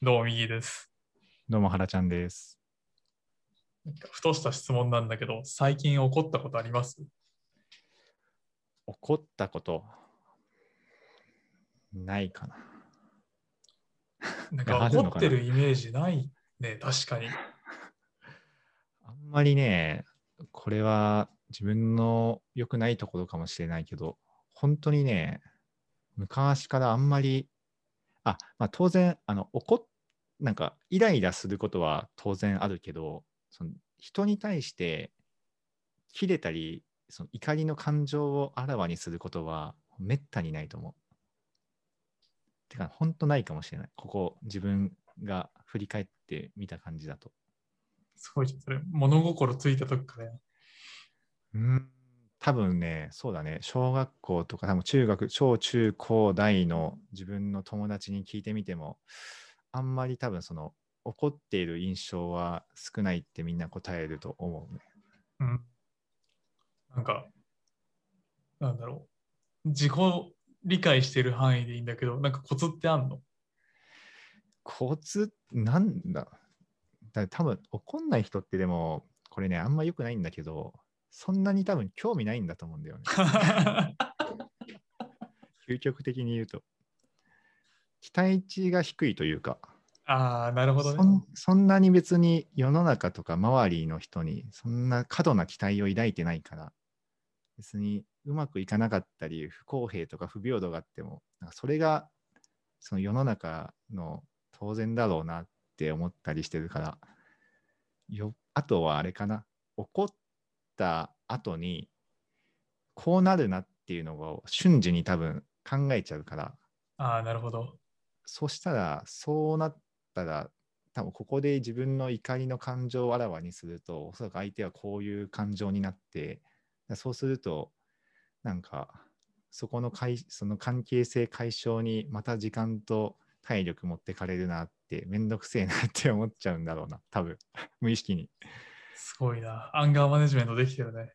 どうも、右です。どうも、はらちゃんです。なんかふとした質問なんだけど、最近起こったことあります？怒ったこと、ないかな。なんか 怒ってるイメージないね、確かに。あんまりね、これは自分の良くないところかもしれないけど、本当にね、昔からあんまり、あ、まあ当然、あの、怒っ、なんか、イライラすることは当然あるけど、その人に対して、切れたり、その怒りの感情をあらわにすることは、めったにないと思う。てか、本当ないかもしれない。ここ、自分が振り返ってみた感じだと。すごいじゃん、それ、物心ついた時からやうん、多分ね、そうだね、小学校とか、多分中学、小中高大の自分の友達に聞いてみても、あんまり多分その怒っている印象は少ないってみんな答えると思うね。うん。なんか、なんだろう。自己理解してる範囲でいいんだけど、なんかコツってあんの？コツ、なんだだ多分怒んない人ってでも、これね、あんま良くないんだけど、そんなに多分興味ないんだと思うんだよね。究極的に言うと。期待値が低いというか、ああ、なるほどそね。んそんなに別に世の中とか周りの人にそんな過度な期待を抱いてないから別にうまくいかなかったり不公平とか不平等があってもなんかそれがその世の中の当然だろうなって思ったりしてるからよあとはあれかな怒った後にこうなるなっていうのを瞬時に多分考えちゃうからああ、なるほど。そしたら、そうなったら、多分ここで自分の怒りの感情をあらわにすると、おそらく相手はこういう感情になって、そうすると、なんか、そこの解その関係性解消にまた時間と体力持ってかれるなって、めんどくせえなって思っちゃうんだろうな、多分無意識に。すごいな。アンガーマネジメントできてるね。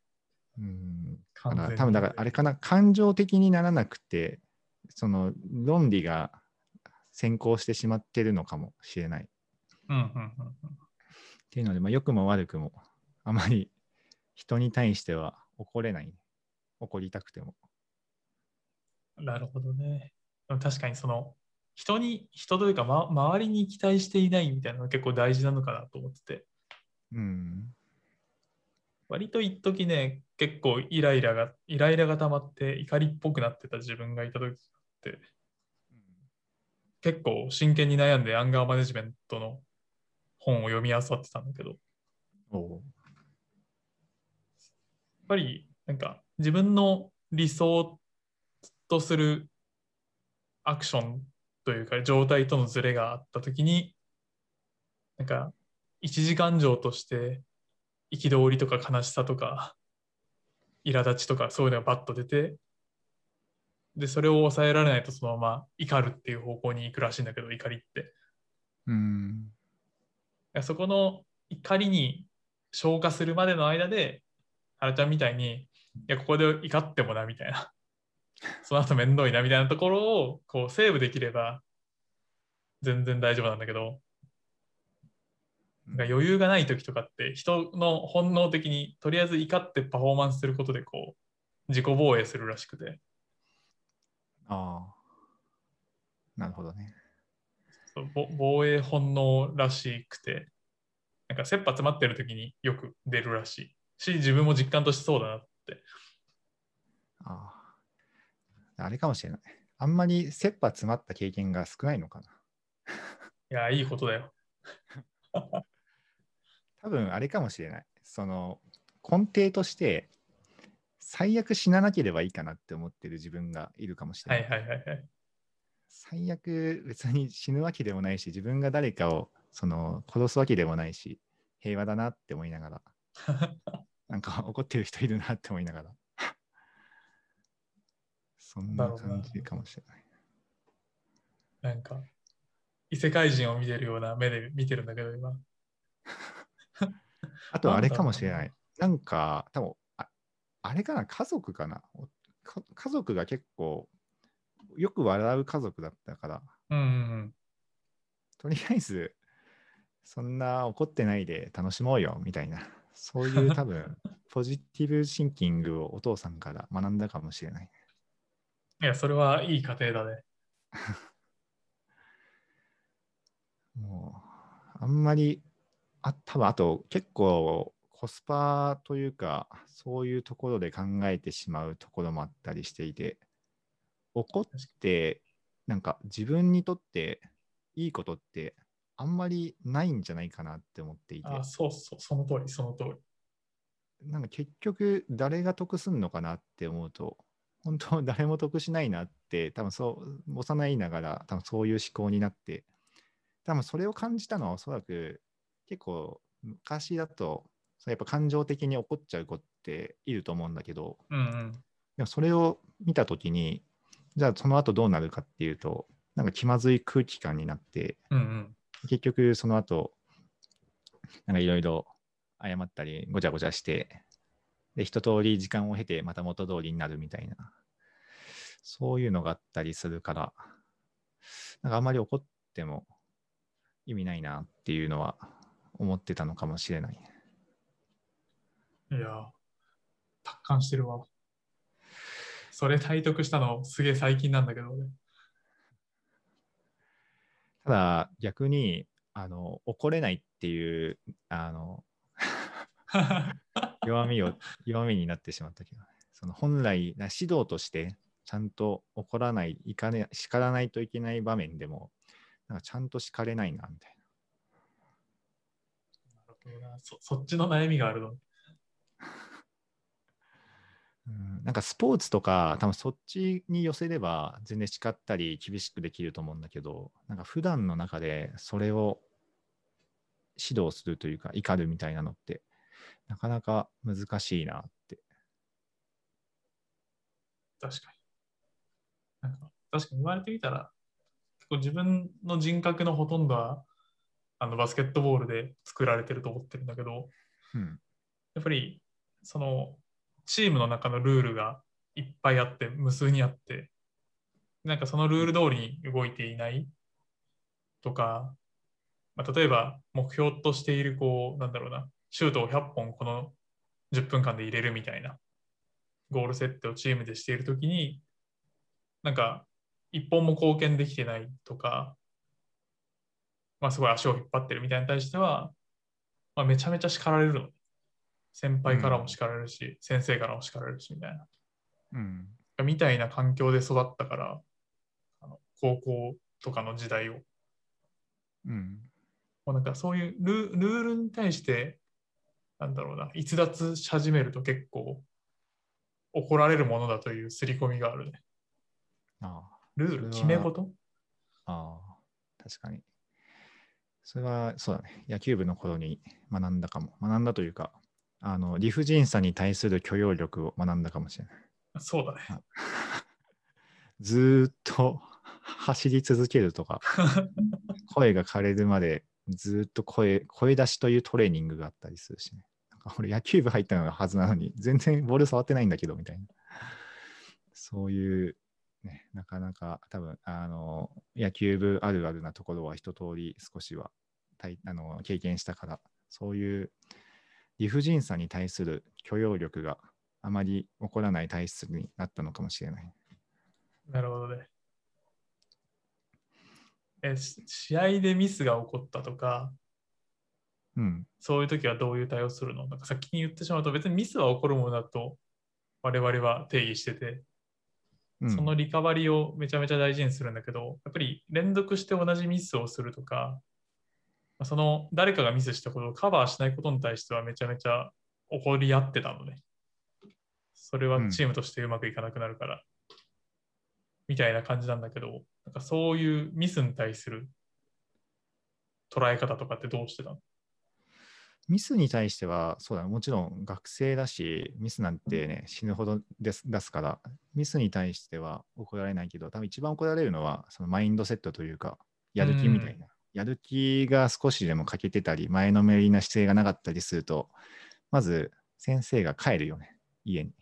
うん多分だからあれかな、感情的にならなくて、その論理が先行してしまってるのかもしれない。うんうんうんうん。っていうので、まあ、良くも悪くも、あまり人に対しては怒れない、ね。怒りたくても。なるほどね。確かにその人に、人というか、ま、周りに期待していないみたいなのが結構大事なのかなと思ってて、うん。割と一時ね、結構イライラが、イライラが溜まって怒りっぽくなってた自分がいた時って、結構真剣に悩んでアンガーマネジメントの本を読み漁ってたんだけど、やっぱりなんか自分の理想とするアクションというか状態とのズレがあった時になんか一時感情として憤りとか悲しさとか苛立ちとかそういうのがバッと出てでそれを抑えられないとそのまま怒るっていう方向に行くらしいんだけど怒りってうん。いやそこの怒りに消化するまでの間で原ちゃんみたいにいやここで怒ってもなみたいな その後めんどいなみたいなところをこうセーブできれば全然大丈夫なんだけどなんか余裕がない時とかって人の本能的にとりあえず怒ってパフォーマンスすることでこう自己防衛するらしくてああ。なるほどね。そうぼ防衛本能らしくてなんか切羽詰まってる時によく出るらしいし自分も実感としてそうだなってああ。あれかもしれない。あんまり切羽詰まった経験が少ないのかな。いやいいことだよ 多分あれかもしれない。その根底として、最悪死ななければいいかなって思ってる自分がいるかもしれない。はいはいはいはい最悪別に死ぬわけでもないし自分が誰かをその殺すわけでもないし平和だなって思いながら なんか怒ってる人いるなって思いながら そんな感じかもしれない。なんか異世界人を見てるような目で見てるんだけど今あとあれかもしれない。なんか多分ああれかな家族かなか家族が結構よく笑う家族だったからうんうんとりあえず、そんな怒ってないで楽しもうよみたいな、そういう 多分、ポジティブシンキングをお父さんから学んだかもしれない。いや、それはいい家庭だね。もう、あんまり、あ、多分あと結構コスパというか、そういうところで考えてしまうところもあったりしていて、怒って、なんか自分にとっていいことってあんまりないんじゃないかなって思っていて、あ、そうそう、その通り、その通り。なんか結局誰が得すんのかなって思うと、本当誰も得しないなって、多分そう、幼いながら多分そういう思考になって、多分それを感じたのはおそらく結構昔だと、やっぱ感情的に怒っちゃう子っていると思うんだけど、うんうん。でもそれを見たときに、じゃあその後どうなるかっていうと、なんか気まずい空気感になって、うんうん。結局その後、なんかいろいろ謝ったりごちゃごちゃして、で、一通り時間を経てまた元通りになるみたいな、そういうのがあったりするから、なんかあんまり怒っても意味ないなっていうのは思ってたのかもしれない。いや、達観してるわ。それ体得したのすげえ最近なんだけどね。ただ逆に、あの、怒れないっていう、あの、弱みを、弱みになってしまったけどね、その本来、な指導として、ちゃんと怒らない、いかね、叱らないといけない場面でも、なんかちゃんと叱れないな、みたいそそっちの悩みがあるの？な。うん、なんかスポーツとか、多分そっちに寄せれば、全然叱ったり厳しくできると思うんだけど、なんか普段の中でそれを指導するというか、怒るみたいなのって、なかなか難しいなって。確かに。なんか確かに言われてみたら、結構自分の人格のほとんどはあのバスケットボールで作られてると思ってるんだけど、うん。やっぱりそのチームの中のルールがいっぱいあって、無数にあって、なんかそのルール通りに動いていないとか、まあ、例えば目標としている、こう、なんだろうな、シュートを100本この10分間で入れるみたいなゴール設定をチームでしているときに、なんか一本も貢献できてないとか、まあ、すごい足を引っ張ってるみたいに対しては、まあ、めちゃめちゃ叱られるの。先輩からも叱られるし、先生からも叱られるしみたいな。うん。みたいな環境で育ったから、あの高校とかの時代を。うん。もうなんかそういうルルールに対して、なんだろうな、逸脱し始めると結構怒られるものだという刷り込みがあるね。ああ。ルール、決め事？ああ、確かに。それは、そうだね。野球部の頃に学んだかも。学んだというか、あの、理不尽さに対する許容力を学んだかもしれない。そうだね。ずーっと走り続けるとか、声が枯れるまでずーっと声、声出しというトレーニングがあったりするしね。なんか俺野球部入ったのがはずなのに、全然ボール触ってないんだけど、みたいな。そういう、ね、なかなか多分、あの、野球部あるあるなところは一通り少しは体あの経験したから、そういう理不尽さに対する許容力があまり起こらない体質になったのかもしれない。なるほどね。え、し試合でミスが起こったとか、うん。そういう時はどういう対応するの？なんか先に言ってしまうと別にミスは起こるものだと我々は定義してて、うん、そのリカバリーをめちゃめちゃ大事にするんだけど、やっぱり連続して同じミスをするとか、まあその誰かがミスしたことをカバーしないことに対してはめちゃめちゃ怒り合ってたのね。それはチームとしてうまくいかなくなるから、みたいな感じなんだけど、なんかそういうミスに対する捉え方とかってどうしてたの？ミスに対しては、そうだ、もちろん学生だし、ミスなんてね、死ぬほどです出すから、ミスに対しては怒られないけど、多分一番怒られるのは、そのマインドセットというか、やる気みたいな。やる気が少しでも欠けてたり、前のめりな姿勢がなかったりすると、まず先生が帰るよね、家に。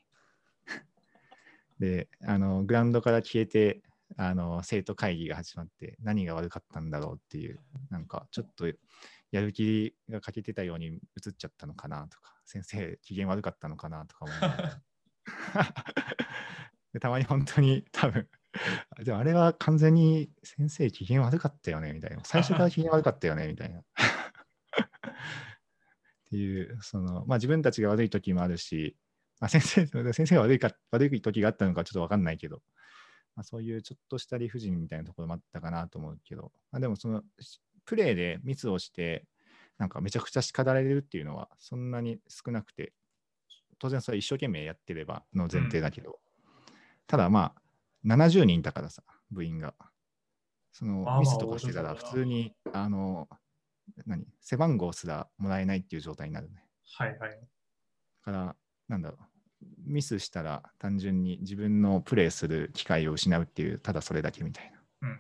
で、あの、グラウンドから消えて、あの生徒会議が始まって何が悪かったんだろうっていうなんかちょっとやる気が欠けてたように映っちゃったのかなとか先生機嫌悪かったのかなとか思 でたまに本当に多分でもあれは完全に先生機嫌悪かったよねみたいな。最初から機嫌悪かったよねみたいな。っていうそのまあ自分たちが悪い時もあるし、まあ、先生先生が悪いか悪い時があったのかちょっと分かんないけど、まあ、そういうちょっとした理不尽みたいなところもあったかなと思うけど、まあ、でもそのプレーでミスをしてなんかめちゃくちゃ叱られるっていうのはそんなに少なくて当然それ一生懸命やってればの前提だけど、ただまあ70人いたからさ部員が。そのミスとかしてたら普通にあの何背番号すらもらえないっていう状態になるね。はいはい。だからなんだろう。ミスしたら単純に自分のプレーする機会を失うっていうただそれだけみたいな、うん。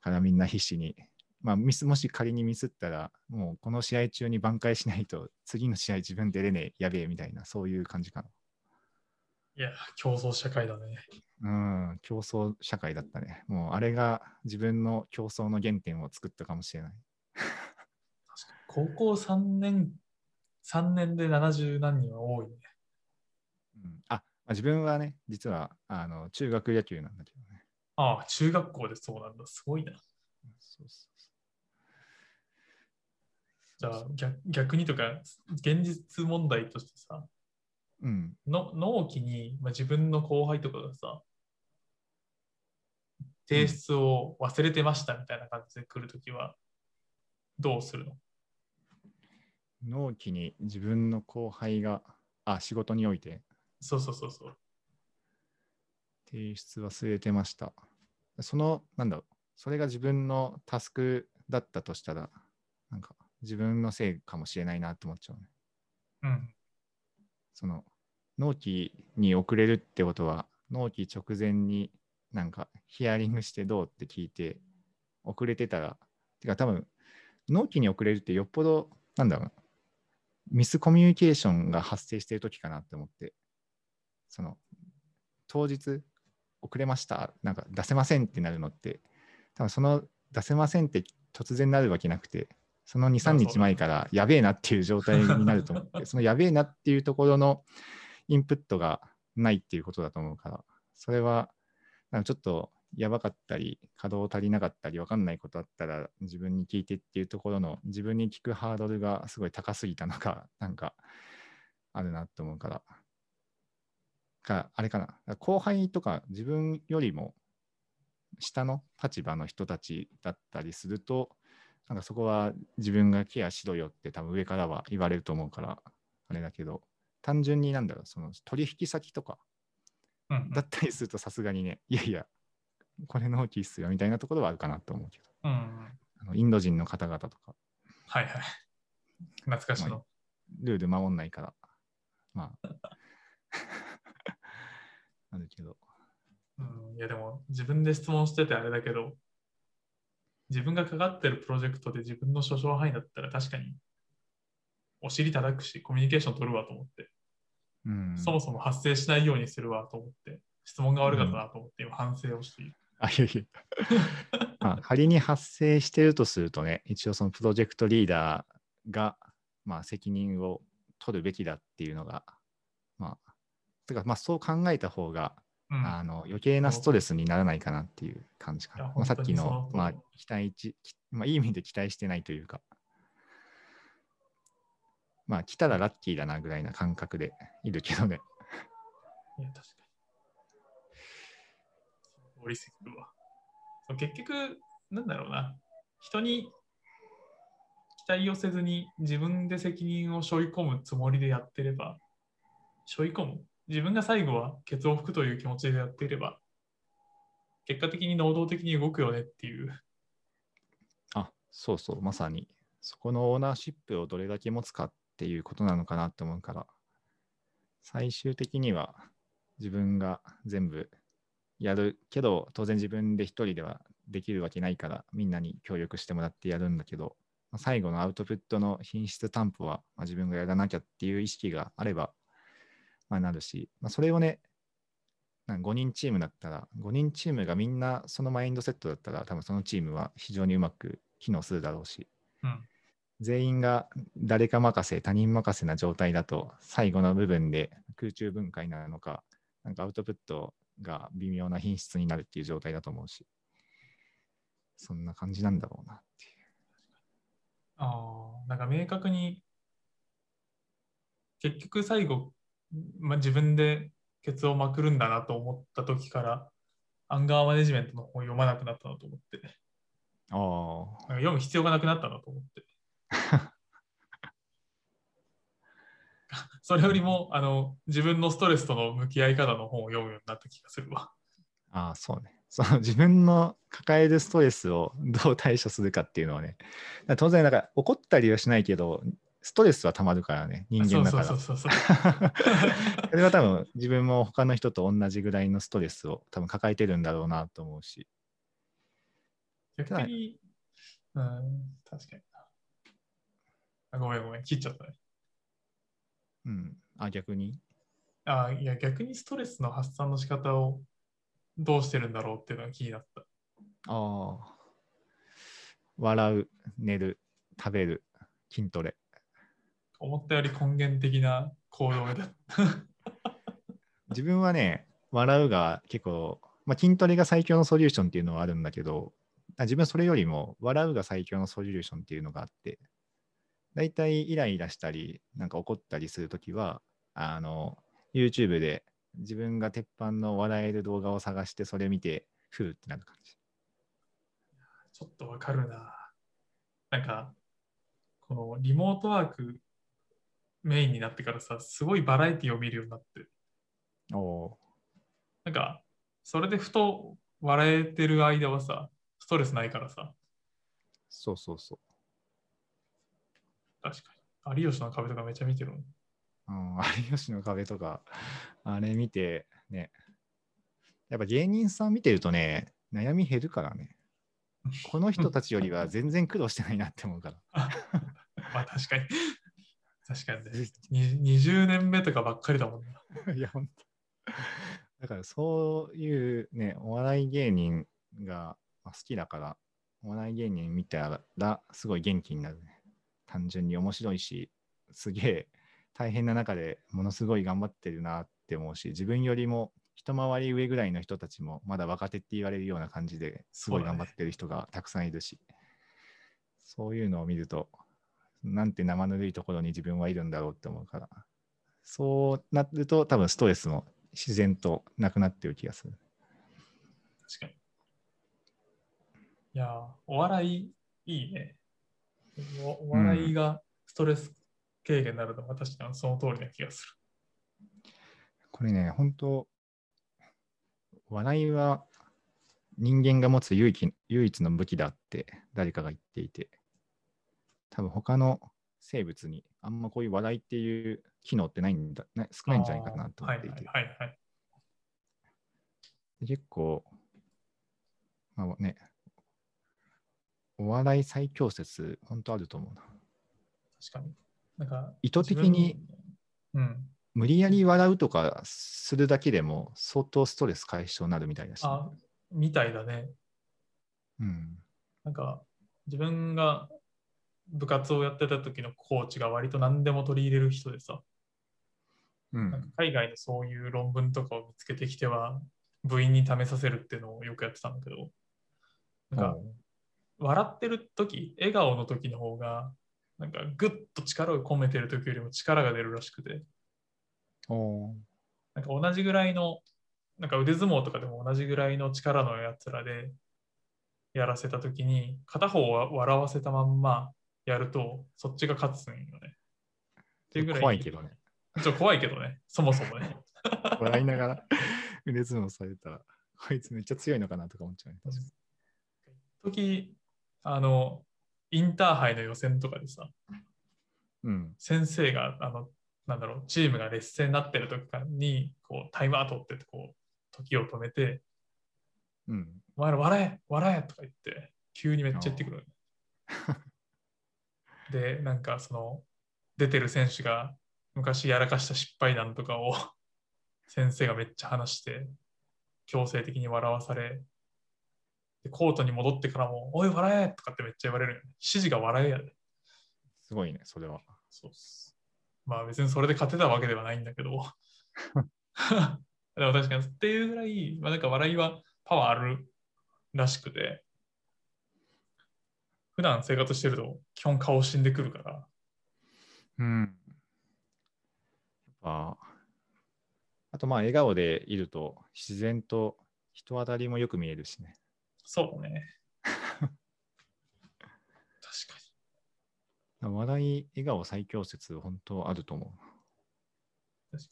からみんな必死にまあミスもし仮にミスったらもうこの試合中に挽回しないと次の試合自分出れねえやべえみたいなそういう感じかいや、競争社会だね。なうん競争社会だったねもうあれが自分の競争の原点を作ったかもしれない高校3年、3年で70何人は多いね。うん、あ、まあ、自分はね、実はあの中学野球なんだけどね。ああ、中学校でそうなんだ。すごいな。そうそじゃあ逆逆にとか、現実問題としてさ、う。うん。の納期に、まあ、自分の後輩とかがさ、提出を忘れてましたみたいな感じで来るときは、どうするの？納期に自分の後輩が、あ、仕事において？そうそうそうそう。提出忘れてました。その、なんだろう、それが自分のタスクだったとしたら、なんか自分のせいかもしれないなって思っちゃうね。うん。その、納期に遅れるってことは、納期直前になんかヒアリングしてどうって聞いて、遅れてたら、てか多分、納期に遅れるってよっぽど、なんだろうな、ミスコミュニケーションが発生している時かなって思って、その、当日、遅れました、なんか出せませんってなるのって、多分その出せませんって突然なるわけなくて、その2、3そう日前からやべえなっていう状態になると思って、そのやべえなっていうところのインプットがないっていうことだと思うから、それはちょっとやばかったり、稼働足りなかったり、分かんないことあったら自分に聞いてっていうところの自分に聞くハードルがすごい高すぎたのが、なんかあるなと思うから、かあれかな、後輩とか自分よりも下の立場の人たちだったりすると、なんかそこは自分がケアしろよって多分上からは言われると思うから、あれだけど、単純になんだろう、その取引先とかだったりするとさすがにね、いやいや、これ納期っすよみたいなところはあるかなと思うけど、うんうん。あのインド人の方々とか、はいはい。懐かしの。ルール守んないから、まあ、あるけど、うん、いやでも自分で質問しててあれだけど、自分がかかってるプロジェクトで自分の所掌範囲だったら確かにお尻叩くし、コミュニケーション取るわと思って、うん、そもそも発生しないようにするわと思って、質問が悪かったなと思って今反省をしている。あ、いやいや。まあ、仮に発生しているとするとね、一応そのプロジェクトリーダーが、まあ、責任を取るべきだっていうのが、まあ、てかまあそう考えた方が、うん、あの余計なストレスにならないかなっていう感じかな。まあ、さっきの、まあ期待値、きまあ、いい意味で期待してないというか、まあ、来たらラッキーだなぐらいな感覚でいるけどね。いや、確かに。通り過ぎるわ。結局、なんだろうな。人に期待をせずに自分で責任を背負い込むつもりでやってれば、背負い込む。自分が最後はケツを拭くという気持ちでやっていれば、結果的に能動的に動くよねっていう。あ、そうそう、まさに、そこのオーナーシップをどれだけ持つかっていうことなのかなって思うから、最終的には自分が全部やるけど、当然自分で一人ではできるわけないから、みんなに協力してもらってやるんだけど、最後のアウトプットの品質担保は、まあ自分がやらなきゃっていう意識があれば、まあ、なるし、まあ、それをね、なんか5人チームだったら、5人チームがみんなそのマインドセットだったら、多分そのチームは非常にうまく機能するだろうし、うん。全員が誰か任せ、他人任せな状態だと、最後の部分で空中分解なのか、なんかアウトプットが微妙な品質になるっていう状態だと思うし、そんな感じなんだろうなっていう。ああ、なんか明確に、結局最後、まあ、自分でケツをまくるんだなと思った時から、アンガーマネジメントの本を読まなくなったなと思って、あ読む必要がなくなったなと思って。それよりもあの自分のストレスとの向き合い方の本を読むようになった気がするわ。あ、ああそうね。その自分の抱えるストレスをどう対処するかっていうのはね、当然、なんか怒ったりはしないけど、ストレスはたまるからね、人間だから。そうそうそうそう。それは多分自分も他の人と同じぐらいのストレスを多分抱えてるんだろうなと思うし。逆に、うん、確かになあ。ごめんごめん、切っちゃったね。うん。あ、逆に？あいや、逆にストレスの発散の仕方をどうしてるんだろうっていうのが気になった。ああ。笑う、寝る、食べる、筋トレ。思ったより根源的な行動だ。自分はね、笑うが結構、まあ、筋トレが最強のソリューションっていうのはあるんだけど、あ自分はそれよりも笑うが最強のソリューションっていうのがあって、だいたいイライラしたり、なんか怒ったりするときは、あの、YouTube で自分が鉄板の笑える動画を探して、それ見て、ふーってなる感じ。ちょっとわかるな。なんか、このリモートワークメインになってからさ、すごいバラエティを見るようになって、おおなんか、それでふと笑えてる間はさ、ストレスないからさ、そうそうそ確かに。有吉の壁とかめっちゃ見てるもん。う。うん、有吉の壁とか、あれ見て、ね、やっぱ芸人さん見てるとね、悩み減るからね。この人たちよりは全然苦労してないなって思うから。まあ確かに。確かにね。に20年目とかばっかりだもんな。いや、本当。だからそういうね、お笑い芸人がまあ好きだから、お笑い芸人見たらすごい元気になるね。単純に面白いし、すげえ大変な中でものすごい頑張ってるなって思うし、自分よりも一回り上ぐらいの人たちもまだ若手って言われるような感じですごい頑張ってる人がたくさんいるし、そういうのを見ると、なんて生ぬるいところに自分はいるんだろうって思うから、そうなると多分ストレスも自然となくなってる気がする。確かに。いやー、お笑いいいね。おお笑いがストレス軽減になるのは確かにその通りな気がすこれね、本当笑いは人間が持つ唯一唯一の武器だって誰かが言っていて、多分他の生物にあんまこういう笑いっていう機能ってないんだ、な少る。ないんじゃないかなと思っていて、はいはいはいはい。結構、まあね、お笑い最強説、本当あると思うな。確かに。なんか、意図的にうん。無理やり笑うとかするだけでも相当ストレス解消になるみたいだし、あ、みたいだね。うん。なんか、自分が部活をやってた時のコーチが割と何でも取り入れる人でさ、うん。なんか海外のそういう論文とかを見つけてきては、部員に試させるっていうのをよくやってたんだけど、なんか、笑ってる時、笑顔の時の方が、なんかぐっと力を込めてる時よりも力が出るらしくて、なんか同じぐらいの、なんか腕相撲とかでも同じぐらいの力のやつらでやらせた時に、片方は笑わせたまんまやると、そっちが勝つんよね。っていうぐらい怖いけどね。ちょっと怖いけどね、そもそもね。笑いながら腕相撲されたら、こいつめっちゃ強いのかなとか思っちゃうね。時、あの、インターハイの予選とかでさ、うん。先生が、あの、なんだろう、チームが劣勢になってる時に、こう、タイマー取って、こう、時を止めて、うん。お前ら笑え、笑えとか言って、急にめっちゃ言ってくる。で、なんかその、出てる選手が昔やらかした失敗談とかを 先生がめっちゃ話して、強制的に笑わされ、でコートに戻ってからも、おい、笑えとかってめっちゃ言われるよね。指示が笑えやで。すごいね、それは。そうっす。まあ別にそれで勝てたわけではないんだけど。でも確かにっていうぐらい、まあ、なんか笑いはパワーあるらしくて、普段生活してると基本顔死んでくるから、うん。やっぱ、あとまあ笑顔でいると自然と人当たりもよく見えるしね。そうだね。確か笑い、笑顔最強説、本当あると思う。に。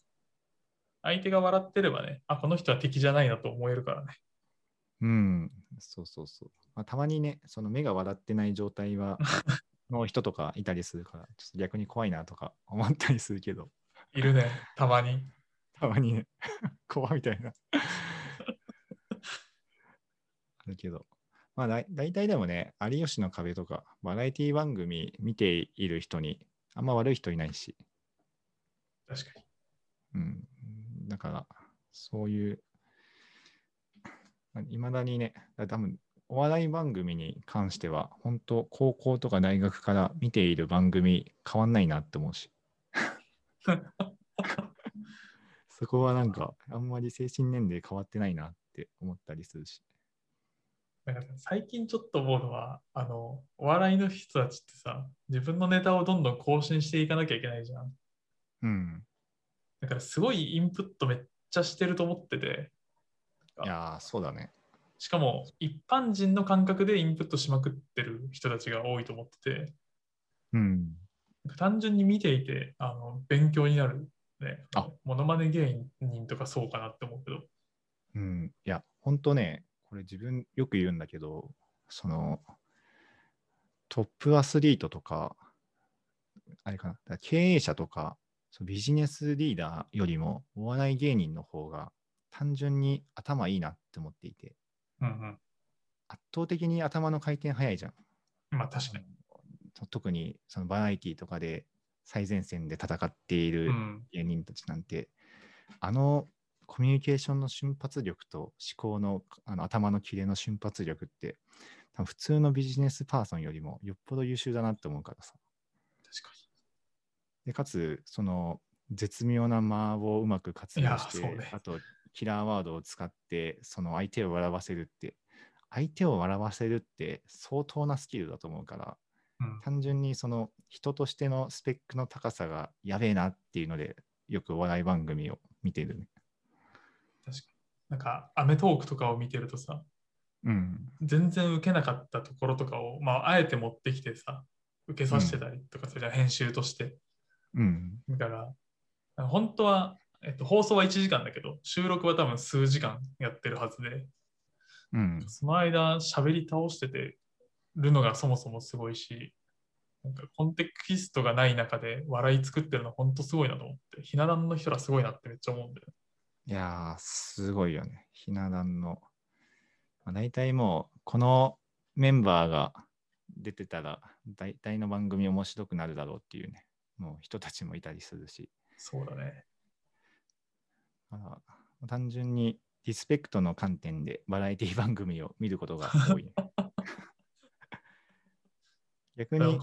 相手が笑ってればね、あ、この人は敵じゃないなと思えるからね。うん、そうそうそう。まあ、たまにね、その目が笑ってない状態は の人とかいたりするから、ちょっと逆に怖いなとか思ったりするけど、いるね、たまに。たまにね、怖みたいな。あるけど、まあだい大体でもね、有吉の壁とか、バラエティ番組見ている人に、あんま悪い人いないし、確かに。うん、だから、そういう、いまだにね、だ多分お笑い番組に関しては、本当、高校とか大学から見ている番組、変わんないなって思うし、そこはなんか、あんまり精神年齢変わってないなって思ったりするし。なんか最近ちょっと思うのは、あの、お笑いの人たちってさ、自分のネタをどんどん更新していかなきゃいけないじゃん。うん。だからすごいインプットめっちゃしてると思ってて、いやー、そうだね。しかも一般人の感覚でインプットしまくってる人たちが多いと思ってて、うん。単純に見ていてあの勉強になる、ね。あモノマネ芸人とかそうかなって思うけど、うん。いや、本当ね、これ自分よく言うんだけど、その、トップアスリートとか、あれかな、経営者とか、そのビジネスリーダーよりも、お笑い芸人の方が単純に頭いいなって思っていて、うん圧倒的に頭の回転早いじゃん。うん。まあ確かに。と特にそのバラエティとかで最前線で戦っているうん。芸人たちなんて、あのコミュニケーションの瞬発力と思考のあの頭のキレの瞬発力って、多分普通のビジネスパーソンよりもよっぽど優秀だなって思うからさ。確かで、かつ、その絶妙な間をうまく活用して、ねあとキラーワードを使って、その相手を笑わせるって、相手を笑わせるって相当なスキルだと思うから、に。うん。単純にその人としてのスペックの高さがやべえなっていうので、よくお笑い番組を見てるね。確かに。なんか、アメトークとかを見てるとさ、うん。全然受けなかったところとかを、まあ、あえて持ってきてさ、受けさせてたりとかするじゃん、編集として。うん。だから、本当は、えっと、放送は1時間だけど、収録は多分数時間やってるはずで、うん。その間喋り倒しててるのがそもそもすごいし、なんかコンテキストがない中で笑い作ってるの本当すごいなと思って、ひな壇の人らすごいなってめっちゃ思うんだよ。いやー、すごいよね。ひな壇の。まあ、大体もう、このメンバーが出てたら、大体の番組面白くなるだろうっていうね、もう人たちもいたりするし、そうだね。まあ、単純にリスペクトの観点でバラエティ番組を見ることが多い、ね。逆に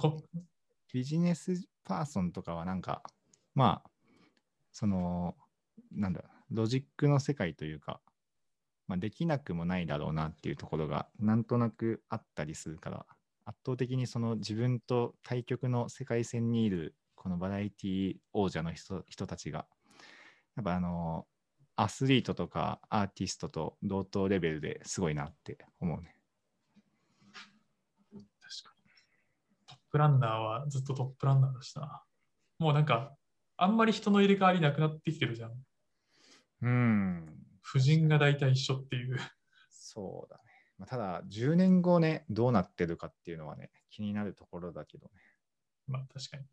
ビジネスパーソンとかはなんか、まあ、その、なんだ、ロジックの世界というか、まあ、できなくもないだろうなっていうところがなんとなくあったりするから、圧倒的にその自分と対極の世界線にいるこのバラエティ王者の人人たちが、やっぱあの、アスリートとかアーティストと同等レベルですごいなって思うね。確かに。トップランナーはずっとトップランナーだしな。もうなんか、あんまり人の入れ替わりなくなってきてるじゃん。うん。夫人が大体一緒っていう。そうだね。まあ、ただ、10年後ね、どうなってるかっていうのはね、気になるところだけどね。まあ確かに。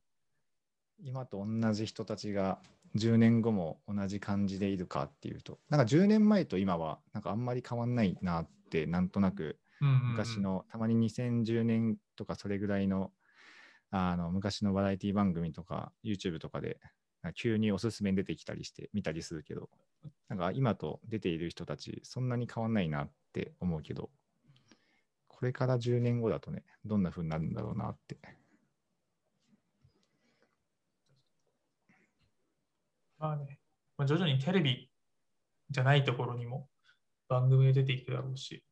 今と同じ人たちが10年後も同じ感じでいるかっていうと、なんか10年前と今はなんかあんまり変わんないなって、なんとなくうんうんうん昔の、たまに2010年とかそれぐらいのあの昔のバラエティ番組とか YouTube とかで急におすすめに出てきたりして見たりするけど、なんか今と出ている人たち、そんなに変わんないなって思うけど、これから10年後だとね、どんな風になるんだろうなって。まあね、まあ、徐々にテレビじゃないところにも番組で出ていくだろうし、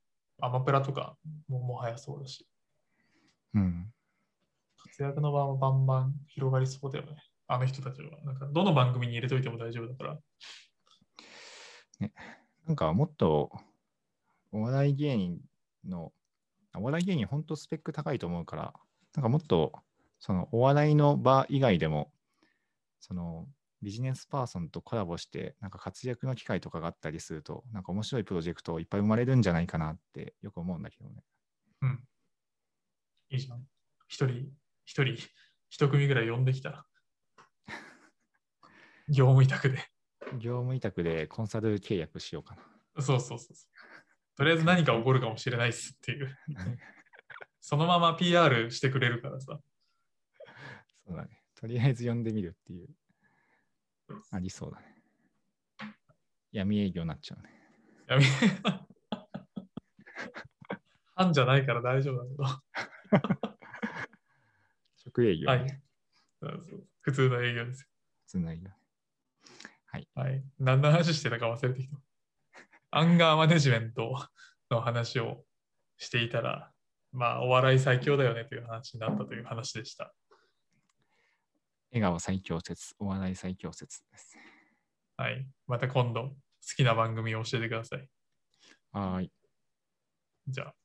アマプラとかももはやそうだし、うん。活躍の場はバンバン広がりそうだよね。あの人たちは。なんかどの番組に入れといても大丈夫だから。なんかもっとお笑い芸人の、あお笑い芸人本当スペック高いと思うから、なんかもっとそのお笑いの場以外でも、そのビジネスパーソンとコラボして、なんか活躍の機会とかがあったりすると、なんか面白いプロジェクトいっぱい生まれるんじゃないかなってよく思うんだけどね。うん。いいじゃん。一人、一人、一組ぐらい呼んできたら。業務委託で。業務委託でコンサル契約しようかな。そうそうそうそう。とりあえず何か起こるかもしれないっすっていう。そのまま PR してくれるからさ。そうだね。とりあえず呼んでみるっていう。ありそうだね。闇営業になっちゃうね。やめ。犯じゃないから大丈夫だ直 営業、けど。ね。はい。普通の営業ですよ。普通の営業。はい。何の話してたか忘れてきた。アンガーマネジメントの話をしていたら、まあ、お笑い最強だよねという話になったという話でした。笑顔最強説、お笑い最強説です。はい。また今度、好きな番組を教えてください。はーい。じゃあ。